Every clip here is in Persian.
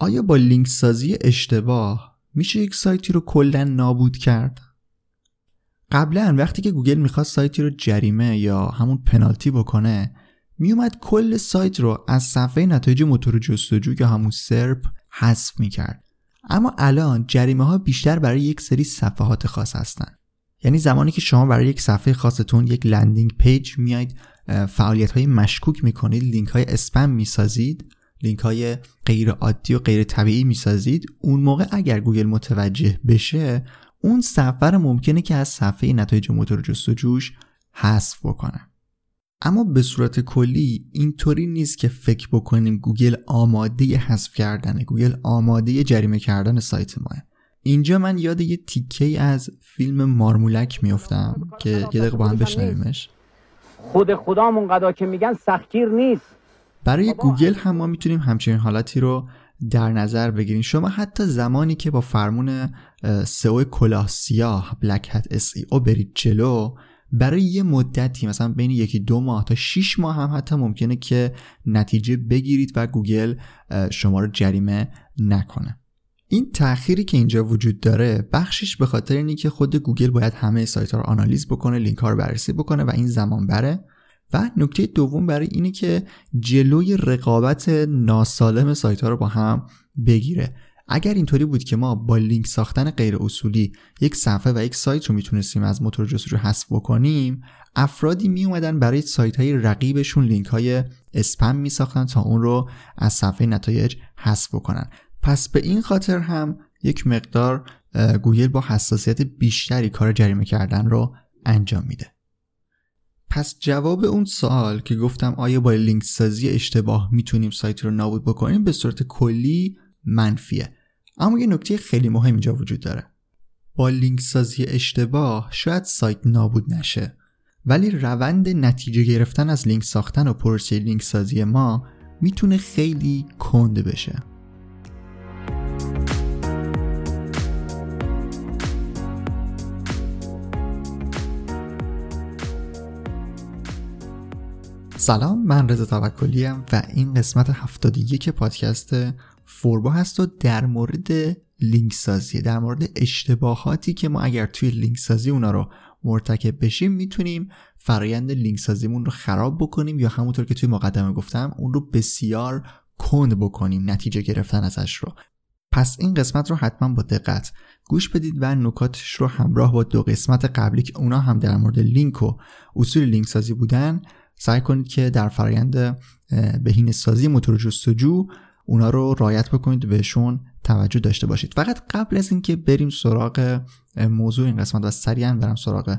آیا با لینک سازی اشتباه میشه یک سایتی رو کلا نابود کرد؟ قبلا وقتی که گوگل می‌خواست سایتی رو جریمه یا همون پنالتی بکنه میومد کل سایت رو از صفحه نتایج موتور جستجو یا همون SERP حذف می‌کرد اما الان جریمه ها بیشتر برای یک سری صفحات خاص هستن یعنی زمانی که شما برای یک صفحه خاصتون یک landing page میایید فعالیت های مشکوک می‌کنید لینک های اسپم می‌سازید لینک های غیر عادی و غیر طبیعی می‌سازید. اون موقع اگر گوگل متوجه بشه اون صفحه ممکنه که از صفحه نتایج موتور جستجوش حذف بکنه. اما به صورت کلی اینطوری نیست که فکر بکنیم گوگل آماده حذف کردنه گوگل آماده جریمه کردن سایت ماست اینجا من یاد یه تیکه از فیلم مارمولک میفتم که یه دقیقه با هم بشنویمش. خود خدام اونقدا که میگن سختگیر نیست. برای گوگل هم ما می‌تونیم همچنین حالتی رو در نظر بگیریم. شما حتی زمانی که با فرمون سئو کلاه سیاه black hat SEO برید جلو برای یه مدتی مثلا بین یکی دو ماه تا 6 ماه هم حتی ممکنه که نتیجه بگیرید و گوگل شما رو جریمه نکنه. این تأخیری که اینجا وجود داره بخشش به خاطر اینه که خود گوگل باید همه سایت ها رو آنالیز بکنه لینک ها رو بررسی بکنه و این زمان بره. و نکته دوم برای اینه که جلوی رقابت ناسالم سایت ها رو با هم بگیره. اگر اینطوری بود که ما با لینک ساختن غیر اصولی یک صفحه و یک سایت رو می‌تونستیم از موتور جستجو حذف بکنیم افرادی می اومدن برای سایت های رقیبشون لینک های اسپم می ساختن تا اون رو از صفحه نتایج حذف بکنن. پس به این خاطر هم یک مقدار گوگل با حساسیت بیشتری کار جریمه کردن رو انجام میده. پس جواب اون سوال که گفتم آیا با لینک سازی اشتباه می‌تونیم سایت رو نابود بکنیم به صورت کلی منفیه. اما یه نکته خیلی مهم اینجا وجود داره. با لینک سازی اشتباه شاید سایت نابود نشه. ولی روند نتیجه گرفتن از لینک ساختن و پروسه لینک سازی ما می‌تونه خیلی کند بشه. سلام من رضا توکلی و این قسمت 71 پادکست فوربا هست و در مورد لینک سازی در مورد اشتباهاتی که ما اگر توی لینک سازی اونا رو مرتکب بشیم می‌تونیم فرایند لینک سازیمون رو خراب بکنیم یا همونطور که توی مقدمه گفتم اون رو بسیار کند بکنیم نتیجه گرفتن ازش رو. پس این قسمت رو حتما با دقت گوش بدید و نکاتش رو همراه با دو قسمت قبلی که اونا هم در مورد لینک و اصول لینک سازی بودن سعی کنید که در فرایند بهین سازی موتور جستجو اونا رو رایت بکنید بهشون توجه داشته باشید. فقط قبل از اینکه بریم سراغ موضوع این قسمت و سریعا برم سراغ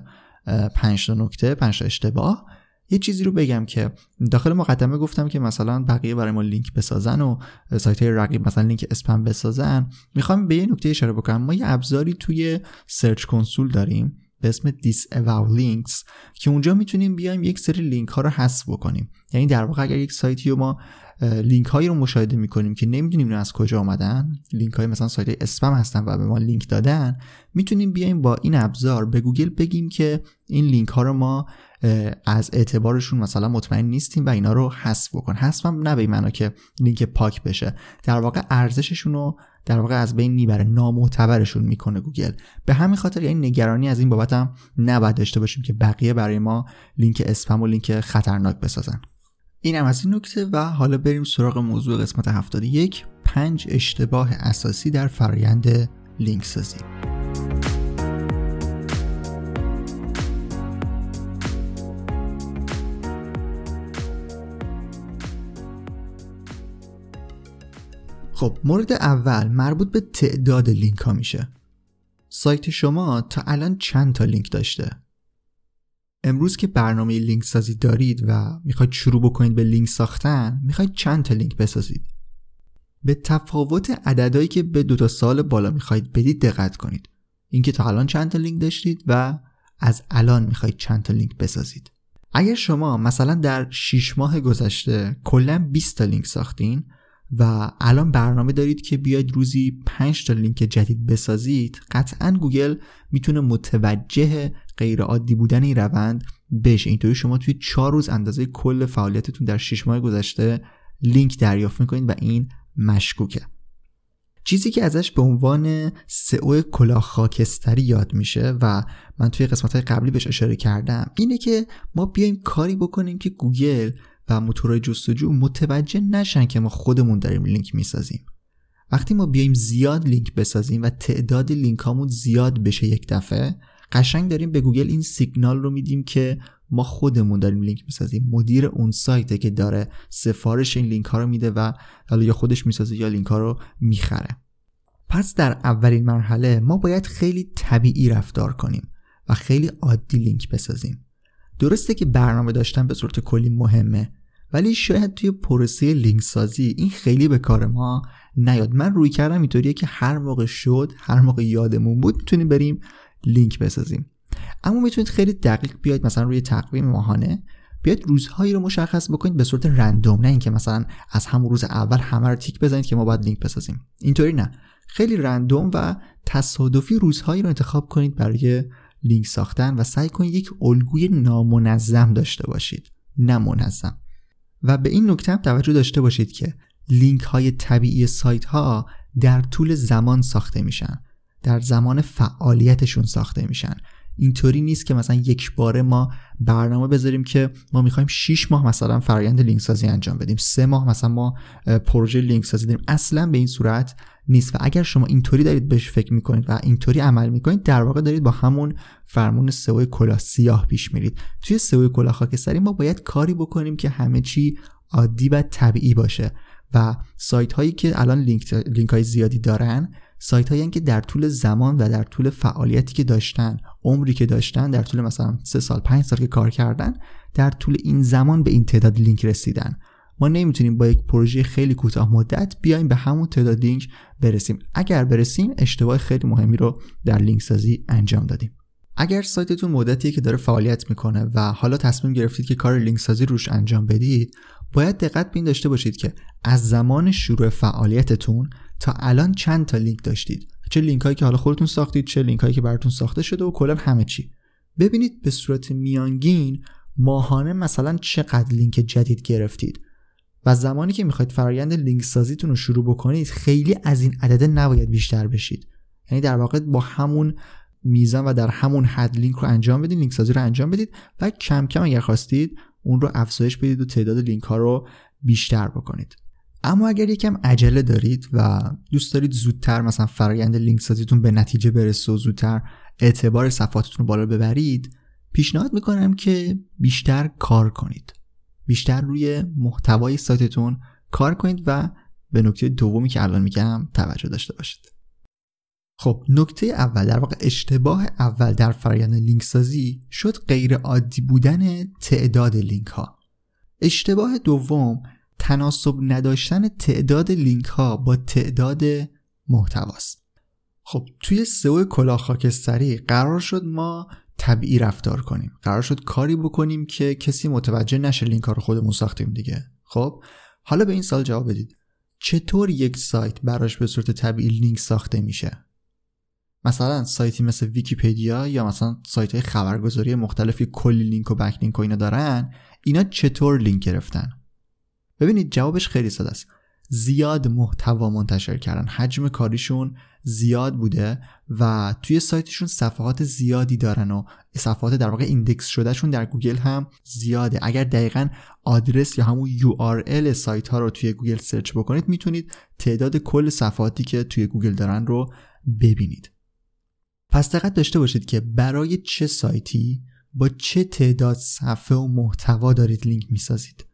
5 تا نکته 5 تا اشتباه یه چیزی رو بگم که داخل مقدمه گفتم که مثلا بقیه برای ما لینک بسازن و سایت های رقیب مثلا لینک اسپم بسازن. می‌خوام به یه نکته اشاره بکنم. ما یه ابزاری توی Search Console داریم. به اسم disavow links که اونجا می‌تونیم بیایم یک سری لینک ها رو حذف بکنیم. یعنی در واقع اگر یک سایتی رو ما لینک هایی رو مشاهده می‌کنیم که نمی‌دونیم از کجا آمدن لینک های مثلا سایت اسپم هستن و به ما لینک دادن می‌تونیم بیایم با این ابزار به گوگل بگیم که این لینک ها رو ما از اعتبارشون مثلا مطمئن نیستیم و اینا رو حذف بکن. حذف هم نه به که لینک پاک بشه. در واقع ارزششون رو در واقع از بین می‌بره نامعتبرشون می‌کنه گوگل. به همین خاطر یعنی نگرانی از این بابت هم نباید داشته باشیم که بقیه برای ما لینک اسپم و لینک خطرناک بسازن. اینم از این نکته و حالا بریم سراغ موضوع قسمت 71 پنج اشتباه اساسی در فرایند لینک سازی. خب مورد اول مربوط به تعداد لینک ها میشه. سایت شما تا الان چند تا لینک داشته؟ امروز که برنامه لینک سازی دارید و می‌خواید شروع بکنید به لینک ساختن می‌خواید چند تا لینک بسازید. به تفاوت عددهایی که به دو تا سوال بالا می‌خواید بدید دقت کنید. اینکه تا الان چند تا لینک داشتید و از الان می‌خواید چند تا لینک بسازید. اگر شما مثلا در 6 ماه گذشته کلا 20 تا لینک ساختین و الان برنامه دارید که بیاید روزی 5 تا لینک جدید بسازید قطعا گوگل می‌تونه متوجه غیر عادی بودن این روند بشه. اینطوری شما توی 4 روز اندازه کل فعالیتتون در 6 ماه گذشته لینک دریافت می‌کنید و این مشکوکه. چیزی که ازش به عنوان سئو کلاه خاکستری یاد میشه و من توی قسمت های قبلی بهش اشاره کردم اینه که ما بیایم کاری بکنیم که گوگل و موتورهای جستجو متوجه نشن که ما خودمون داریم لینک می‌سازیم. وقتی ما بیایم زیاد لینک بسازیم و تعداد لینک هامون زیاد بشه یک دفعه قشنگ داریم به گوگل این سیگنال رو میدیم که ما خودمون داریم لینک می‌سازیم. مدیر اون سایته که داره سفارش این لینک ها رو میده و حالا یا خودش می‌سازه یا لینک ها رو می‌خره. پس در اولین مرحله ما باید خیلی طبیعی رفتار کنیم و خیلی عادی لینک بسازیم. درسته که برنامه داشتن به صورت کلی مهمه ولی شاید توی پروسه لینک سازی این خیلی به کار ما نیاد. من روی کردم اینطوریه که هر موقع شد هر موقع یادمون بود می‌تونیم بریم لینک بسازیم. اما می‌تونید خیلی دقیق بیاید مثلا روی تقویم ماهانه بیاید روزهایی رو مشخص بکنید به صورت رندوم نه اینکه مثلا از همون روز اول همه رو تیک بزنید که ما باید لینک بسازیم. اینطوری نه. خیلی رندوم و تصادفی روزهایی رو انتخاب کنید برای لینک ساختن و سعی کنید یک الگوی نامنظم داشته باشید. نه منظم. و به این نکته هم توجه داشته باشید که لینک های طبیعی سایت ها در طول زمان ساخته میشن. در زمان فعالیتشون ساخته میشن. اینطوری نیست که مثلا یک باره ما برنامه بذاریم که ما می‌خوایم 6 ماه مثلا فرایند لینک سازی انجام بدیم. سه ماه مثلا ما پروژه لینک سازی داریم. اصلا به این صورت نیست. و اگر شما اینطوری دارید بهش فکر می‌کنید و اینطوری عمل می‌کنید در واقع دارید با همون فرمون سئو کلاه سیاه پیش میرید. توی سئو کلاه خاکستری ما باید کاری بکنیم که همه چی عادی و طبیعی باشه. و سایت هایی که الان لینک, لینک های زیادی دارن سایت هایی که در طول زمان و در طول فعالیتی که داشتن عمری که داشتن در طول مثلا سه سال پنج سال که کار کردن در طول این زمان به این تعداد لینک رسیدن. ما نمی‌تونیم با یک پروژه خیلی کوتاه مدت بیایم به همون تعداد لینک برسیم. اگر برسیم اشتباه خیلی مهمی رو در لینک سازی انجام دادیم. اگر سایتتون مدتیه که داره فعالیت می‌کنه و حالا تصمیم گرفتید که کار لینک سازی روش انجام بدید باید دقت به این داشته باشید که از زمان شروع فعالیتتون تا الان چند تا لینک داشتید. چه لینک هایی که حالا خودتون ساختید چه لینک هایی که براتون ساخته شده و کلا همه چی. ببینید به صورت میانگین ماهانه مثلا چقدر لینک جدید گرفتید. و زمانی که می‌خواید فرایند لینک سازیتون رو شروع بکنید خیلی از این عدده نباید بیشتر بشید. یعنی در واقع با همون میزان و در همون حد لینک رو انجام بدید لینک سازی رو انجام بدید و کم کم اگر خواستید اون رو افزایش بدید و تعداد لینک ها رو بیشتر بکنید. اما اگر یکم عجله دارید و دوست دارید زودتر مثلا فرایند لینک سازیتون به نتیجه برسه و زودتر اعتبار صفحاتتون رو بالا ببرید پیشنهاد می‌کنم که بیشتر کار کنید. بیشتر روی محتوای سایتتون کار کنید و به نکته دومی که الان میگم توجه داشته باشید. خب نکته اول در واقع اشتباه اول در فرایند لینک سازی شد غیر عادی بودن تعداد لینک ها اشتباه دوم تناسب نداشتن تعداد لینک ها با تعداد محتواست. خب توی سئو کلاه خاکستری قرار شد ما طبیعی رفتار کنیم. قرار شد کاری بکنیم که کسی متوجه نشه لینک رو خودمون ساختیم دیگه. خب؟ حالا به این سوال جواب بدید. چطور یک سایت براش به صورت طبیعی لینک ساخته میشه؟ مثلا سایتی مثل ویکیپدیا یا مثلا سایت های خبرگزاری مختلفی کلی لینک و backlink و اینا دارن اینا چطور لینک گرفتن؟ ببینید جوابش خیلی ساده است. زیاد محتوا منتشر کردن. حجم کاریشون زیاد بوده و توی سایتشون صفحات زیادی دارن و صفحات در واقع index شده‌شون در گوگل هم زیاده. اگر دقیقا آدرس یا همون URL سایت ها رو توی گوگل سرچ بکنید می‌تونید تعداد کل صفحاتی که توی گوگل دارن رو ببینید. پس دقت داشته باشید که برای چه سایتی با چه تعداد صفحه و محتوا دارید لینک می‌سازید.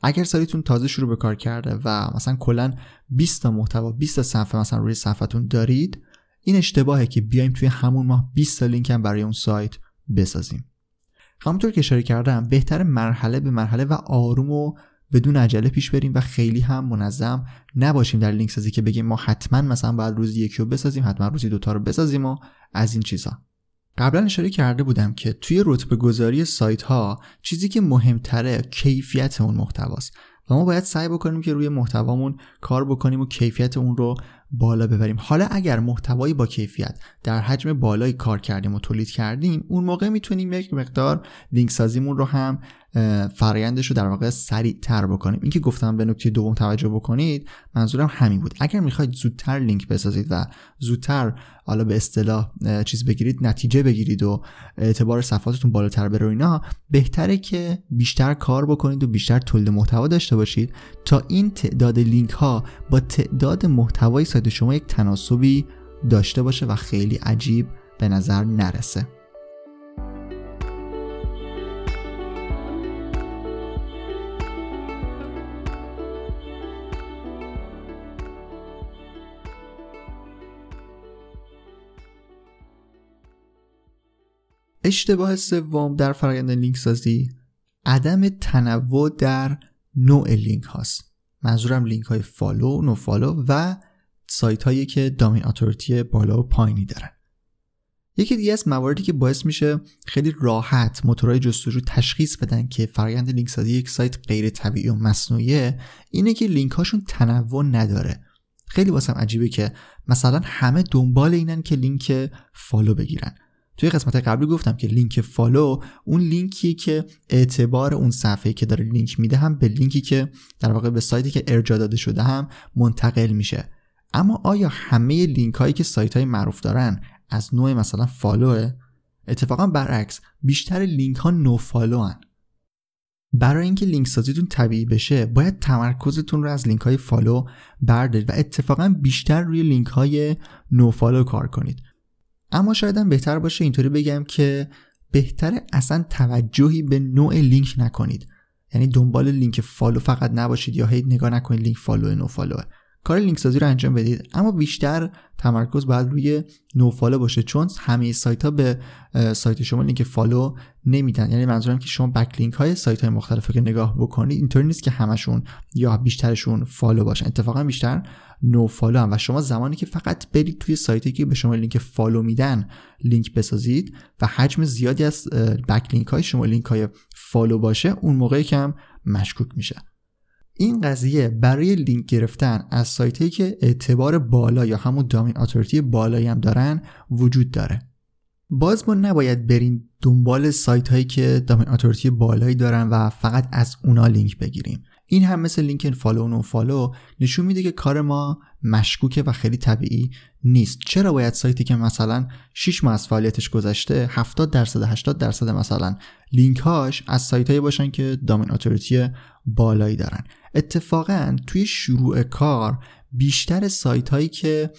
اگر سایتتون تازه شروع به کار کرده و مثلا کلا 20 تا محتوا 20 تا صفحه مثلا روی صفحتون دارید این اشتباهه که بیایم توی همون ماه 20 تا لینک هم برای اون سایت بسازیم. همونطور که اشاره کردم بهتر مرحله به مرحله و آروم و بدون عجله پیش بریم و خیلی هم منظم نباشیم در لینک سازی که بگیم ما حتما مثلا باید روزی یکی رو بسازیم حتما روزی دوتا رو بسازیم و از این چیزها قبلا اشاره کرده بودم که توی رتبه گذاری سایت ها چیزی که مهمتره کیفیت اون محتواست و ما باید سعی بکنیم که روی محتوامون کار بکنیم و کیفیت اون رو بالا ببریم. حالا اگر محتوایی با کیفیت در حجم بالایی کار کردیم و تولید کردیم اون موقع می‌تونیم یک مقدار لینک سازیمون رو هم فرایندش رو در واقع سریع تر بکنیم. این که گفتم به نکته دوم توجه بکنید منظورم همین بود. اگر می‌خواید زودتر لینک بسازید و زودتر حالا به اصطلاح چیز بگیرید نتیجه بگیرید و اعتبار صفحاتتون بالاتر بره اینا بهتره که بیشتر کار بکنید و بیشتر تولید محتوا داشته باشید تا این تعداد لینک ها با تعداد محتوای سایت شما یک تناسبی داشته باشه و خیلی عجیب به نظر نرسه. اشتباه سوم در فرایند لینک سازی عدم تنوع در نوع لینک هاست. منظورم لینک های follow، no follow و سایت هایی که domain authority بالا و پایینی دارن. یکی دیگه از مواردی که باعث میشه خیلی راحت موتورهای جستجو تشخیص بدن که فرایند لینک سازی یک سایت غیر طبیعی و مصنوعیه اینه که لینک هاشون تنوع نداره. خیلی واسم عجیبه که مثلا همه دنبال اینن که لینک follow بگیرن. توی قسمت قبلی گفتم که لینک follow اون لینکی که اعتبار اون صفحه که داره لینک میده هم به لینکی که در واقع به سایتی که ارجاع داده شده هم منتقل میشه اما آیا همه لینک هایی که سایت های معروف دارن از نوع مثلا follow ه اتفاقا برعکس بیشتر لینک ها no follow ان. برای اینکه لینک سازیتون طبیعی بشه باید تمرکزتون رو از لینک های follow بردارید و اتفاقا بیشتر روی لینک های no follow کار کنید اما شاید بهتر باشه اینطوری بگم که بهتر اصلا توجهی به نوع لینک نکنید. یعنی دنبال لینک follow فقط نباشید یا هی نگاه نکنید لینک follow no follow ه کار لینک سازی رو انجام بدید. اما بیشتر تمرکز باید روی no follow باشه چون همه سایت ها به سایت شما لینک follow نمیدن. یعنی منظورم که شما backlink های سایت های مختلف که نگاه بکنید اینطوری نیست که همشون یا بیشترشون follow باشن. اتفاقا بیشتر no follow ان. و شما زمانی که فقط برید توی سایتی که به شما لینک follow میدن لینک بسازید و حجم زیادی از backlink های شما لینک های follow باشه اون موقعی که هم مشکوک میشه. این قضیه برای لینک گرفتن از سایتی که اعتبار بالا یا همون domain authority بالایی هم دارن وجود داره. باز ما نباید بریم دنبال سایت هایی که domain authority بالایی دارن و فقط از اونا لینک بگیریم. این هم مثل لینک follow، no follow نشون میده که کار ما مشکوکه و خیلی طبیعی نیست. چرا باید سایتی که مثلا 6 ماه از فعالیتش گذشته 70 درصد 80 درصد مثلا لینک هاش از سایت هایی باشن که دامین اتوریتی بالایی دارن؟ اتفاقا توی شروع کار بیشتر سایت هایی که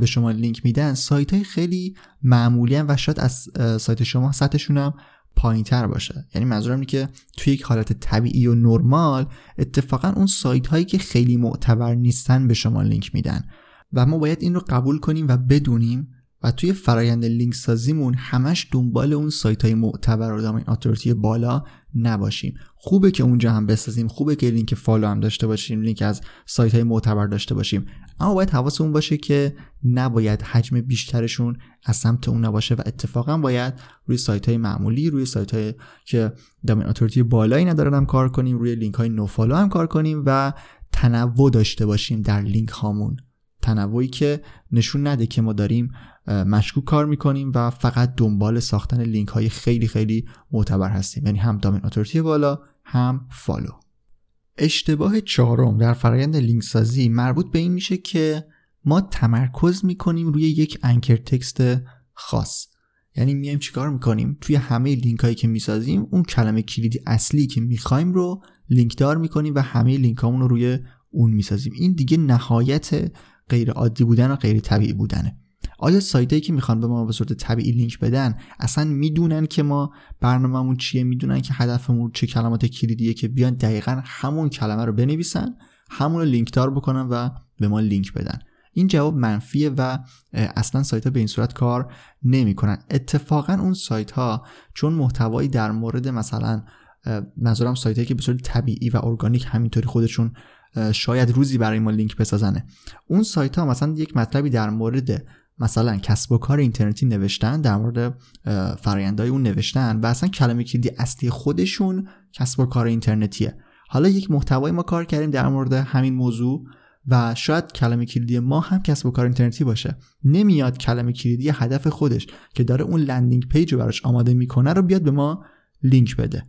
به شما لینک میدن سایت های خیلی معمولی و شاید از سایت شما سطحشون هم پایین تر باشه. یعنی منظورم اینه که توی یک حالت طبیعی و نرمال اتفاقا اون سایت هایی که خیلی معتبر نیستن به شما لینک میدن. و ما باید این رو قبول کنیم و بدونیم و توی فرایند لینک سازیمون همش دنبال اون سایت های معتبر و domain authority بالا نباشیم. خوبه که اونجا هم بسازیم خوبه که لینک follow هم داشته باشیم لینک از سایت های معتبر داشته باشیم. اما باید حواسمون باشه که نباید حجم بیشترشون از سمت اون نباشه و اتفاقا باید روی سایت های معمولی روی سایت های که domain authority بالایی ندارن هم کار کنیم روی لینک های no follow هم کار کنیم و تنوع داشته باشیم در لینک هامون. تنوعی که نشون نده که ما داریم مشکوک کار می‌کنیم و فقط دنبال ساختن لینک های خیلی خیلی معتبر هستیم. یعنی هم domain authority بالا هم follow. اشتباه چهارم در فرایند لینک سازی مربوط به این میشه که ما تمرکز می‌کنیم روی یک anchor text خاص. یعنی میایم چیکار می‌کنیم؟ توی همه لینک هایی که می‌سازیم اون کلمه کلیدی اصلی که می‌خوایم رو لینک دار می‌کنیم و همه لینک رو روی اون می‌سازیم. این دیگه نهایت غیر عادی بودن و غیر طبیعی بودنه. آیا سایتایی که می‌خوان به ما به صورت طبیعی لینک بدن اصلا می‌دونن که ما برنامهمون چیه؟ می‌دونن که هدفمون چه کلمات کلیدیه که بیان دقیقا همون کلمه رو بنویسن همون رو لینک دار بکنن و به ما لینک بدن. این جواب منفیه و اصلا سایت ها به این صورت کار نمی‌کنن. اتفاقا اون سایت ها چون محتوایی در مورد مثلا منظورم سایت هایی که به صورت طبیعی و ارگانیک همینطوری خودشون شاید روزی برای ما لینک بسازنه. اون سایت ها مثلا یک مطلبی در مورد مثلا کسب و کار اینترنتی نوشتن در مورد فرایندهای اون نوشتن و اصلا کلمه کلیدی اصلی خودشون کسب و کار اینترنتیه. حالا یک محتوای ما کار کردیم در مورد همین موضوع و شاید کلمه کلیدی ما هم کسب و کار اینترنتی باشه. نمیاد کلمه کلیدی هدف خودش که داره اون landing page رو براش آماده می‌کنه رو بیاد به ما لینک بده.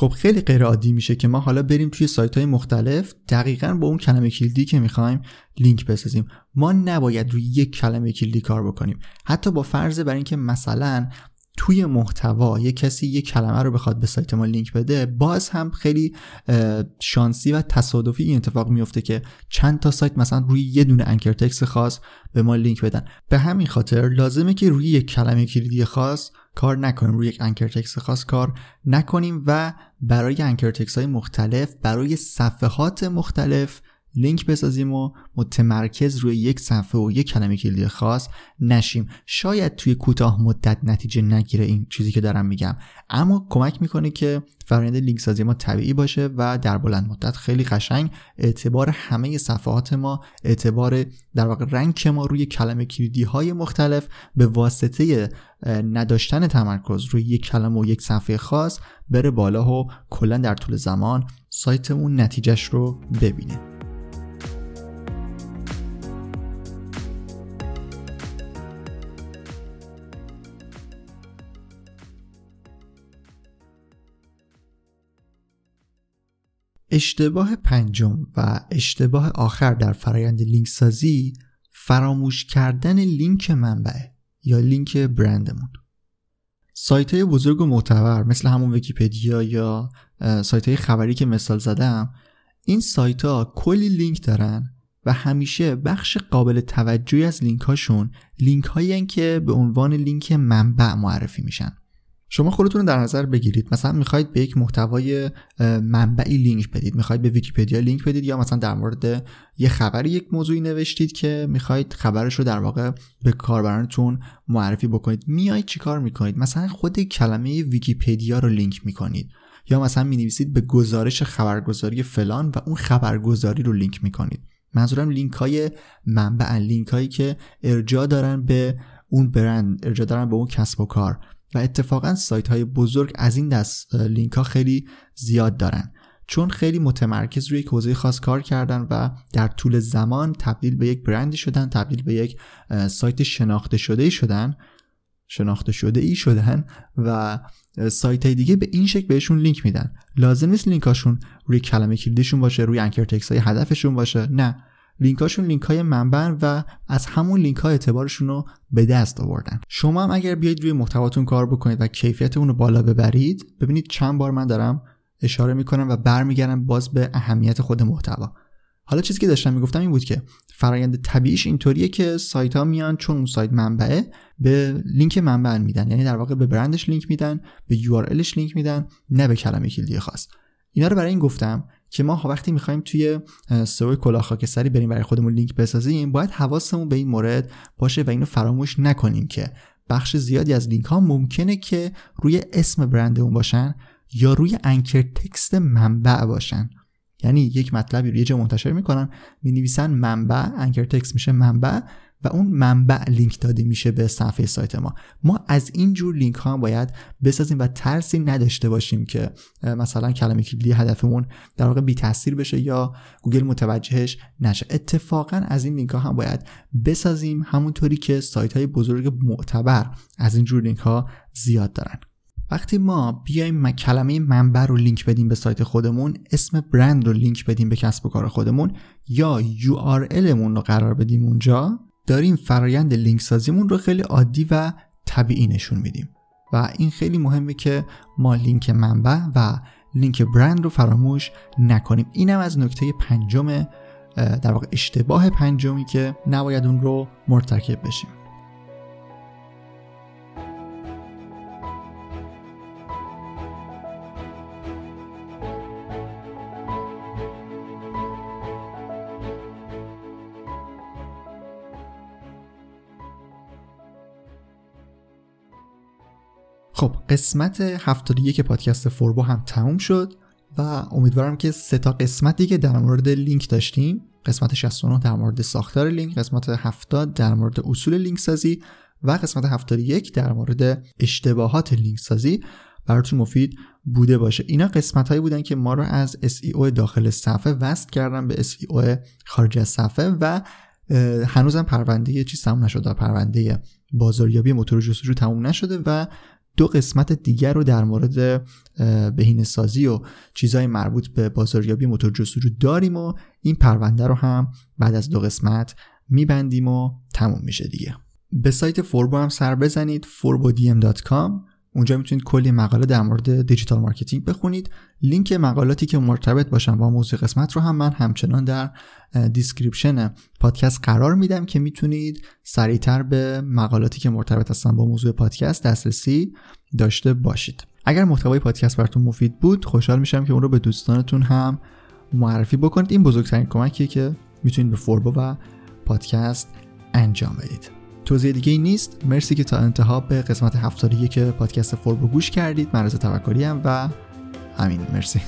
خب خیلی غیر عادی میشه که ما حالا بریم توی سایت های مختلف دقیقا با اون کلمه کلیدی که می‌خوایم لینک بسازیم. ما نباید روی یک کلمه کلیدی کار بکنیم. حتی با فرض بر اینکه مثلا توی محتوا یه کسی یه کلمه رو بخواد به سایت ما لینک بده باز هم خیلی شانسی و تصادفی این اتفاق میفته که چند تا سایت مثلا روی یه دونه انکر تکس خاص به ما لینک بدن. به همین خاطر لازمه که روی یک کلمه کلیدی خاص کار نکنیم. روی یک انکر تکس خاص کار نکنیم و برای انکر های مختلف برای صفحات مختلف لینک بسازیم و متمرکز روی یک صفحه و یک کلمه کلیدی خاص نشیم. شاید توی کوتاه مدت نتیجه نگیره این چیزی که دارم میگم. اما کمک می‌کنه که فرآیند لینک سازی ما طبیعی باشه و در بلند مدت خیلی قشنگ اعتبار همه صفحات ما اعتبار در واقع رنگ ما روی کلمه کلیدی های مختلف به واسطه نداشتن تمرکز روی یک کلمه و یک صفحه خاص بره بالا و کلا در طول زمان سایتمون نتیجهش رو ببینه اشتباه پنجم و اشتباه آخر در فرایند لینک سازی فراموش کردن لینک منبع یا لینک برندمون. سایت های بزرگ و معتبر مثل همون ویکیپدیا یا سایت های خبری که مثال زدم این سایت ها کلی لینک دارن و همیشه بخش قابل توجهی از لینک هاشون لینک هایی که به عنوان لینک منبع معرفی میشن. شما خودتون رو در نظر بگیرید. مثلا می‌خواید به یک محتوای منبعی لینک بدید. می‌خواید به ویکیپدیا لینک بدید یا مثلا در مورد یه خبری یک موضوعی نوشتید که می‌خواید خبرش رو در واقع به کاربرانتون معرفی بکنید. میایید چیکار می‌کنید؟ مثلا خود کلمه ویکیپدیا رو لینک می‌کنید. یا مثلا می‌نویسید به گزارش خبرگزاری فلان و اون خبرگزاری رو لینک می‌کنید. منظورم لینک های منبع لینک هایی که ارجاع دارن به اون برند ارجاع دارن به اون کسب و کار. و اتفاقا سایت های بزرگ از این دست لینک ها خیلی زیاد دارن. چون خیلی متمرکز روی یک حوزه خاص کار کردن و در طول زمان تبدیل به یک برندی شدن تبدیل به یک سایت شناخته شده شدن شناخته شده ای شدن و سایت های دیگه به این شکل بهشون لینک میدن. لازم نیست لینکاشون روی کلمه کلیدشون باشه روی انکر تکس های هدفشون باشه نه. لینکاشون لینک های منبع و از همون لینک ها اعتبارشون رو به دست آوردن. شما هم اگر بیاید روی محتواتون کار بکنید و کیفیت اون رو بالا ببرید ببینید چند بار من دارم اشاره می‌کنم و برمیگردم باز به اهمیت خود محتوا. حالا چیزی که داشتم می‌گفتم این بود که فرایند طبیعیش اینطوریه که سایت ها میان چون اون سایت منبعه به لینک منبع میدن. یعنی در واقع به برندش لینک میدن به URL ش لینک میدن نه به کلمه کلیدی خاص. اینا رو برای این گفتم که ما وقتی می‌خوایم توی سئو کلاه خاکستری بریم برای خودمون لینک بسازیم باید حواسمون به این مورد باشه و اینو فراموش نکنیم که بخش زیادی از لینک ها ممکنه که روی اسم برند اون باشن یا روی anchor text منبع باشن. یعنی یک مطلبی رو یه جا منتشر می‌کنن می نویسن منبع anchor text میشه منبع. و اون منبع لینک داده میشه به صفحه سایت ما. ما از این جور لینک ها باید بسازیم و ترسی نداشته باشیم که مثلا کلمه کلیدی هدفمون در واقع بی تاثیر بشه یا گوگل متوجهش نشه. اتفاقا از این لینک ها هم باید بسازیم همونطوری که سایت های بزرگ معتبر از این جور لینک ها زیاد دارن. وقتی ما بیایم کلمه منبع رو لینک بدیم به سایت خودمون اسم برند رو لینک بدیم به کسب و کار خودمون یا URL مون رو قرار بدیم اونجا داریم فرایند لینک سازیمون رو خیلی عادی و طبیعی نشون میدیم. و این خیلی مهمه که ما لینک منبع و لینک برند رو فراموش نکنیم. اینم از نکته پنجم در واقع اشتباه پنجمی که نباید اون رو مرتکب بشیم. خب قسمت 71 پادکست فوربو هم تموم شد و امیدوارم که سه تا قسمتی که در مورد لینک داشتیم. قسمت 69 در مورد ساختار لینک قسمت 70 در مورد اصول لینک سازی و قسمت 71 در مورد اشتباهات لینک سازی. براتون مفید بوده باشه. اینا قسمت هایی بودن که ما رو از SEO داخل صفحه وصل کردن به SEO خارج از صفحه و هنوزم پرونده چیز تموم نشده پرونده بازاریابی موتور جستجو تموم نشده و دو قسمت دیگر رو در مورد بهینه سازی و چیزهای مربوط به بازاریابی موتور جستجو داریم و این پرونده رو هم بعد از دو قسمت میبندیم و تموم میشه دیگه. به سایت فوربو هم سر بزنید forbodm.com اونجا می‌تونید کلی مقاله در مورد digital marketing بخونید. لینک مقالاتی که مرتبط باشن با موضوع قسمت رو هم من همچنان در description پادکست قرار میدم که می‌تونید سریعتر به مقالاتی که مرتبط هستن با موضوع پادکست دسترسی داشته باشید. اگر محتوای پادکست براتون مفید بود خوشحال میشم که اون رو به دوستانتون هم معرفی بکنید. این بزرگترین کمکیه که می‌تونید به فوربو و پادکست انجام بدید. توضیح دیگه ای نیست. مرسی که تا انتها به قسمت 71 پادکست فوربو گوش کردید. من رضا توکلی و همین. مرسی.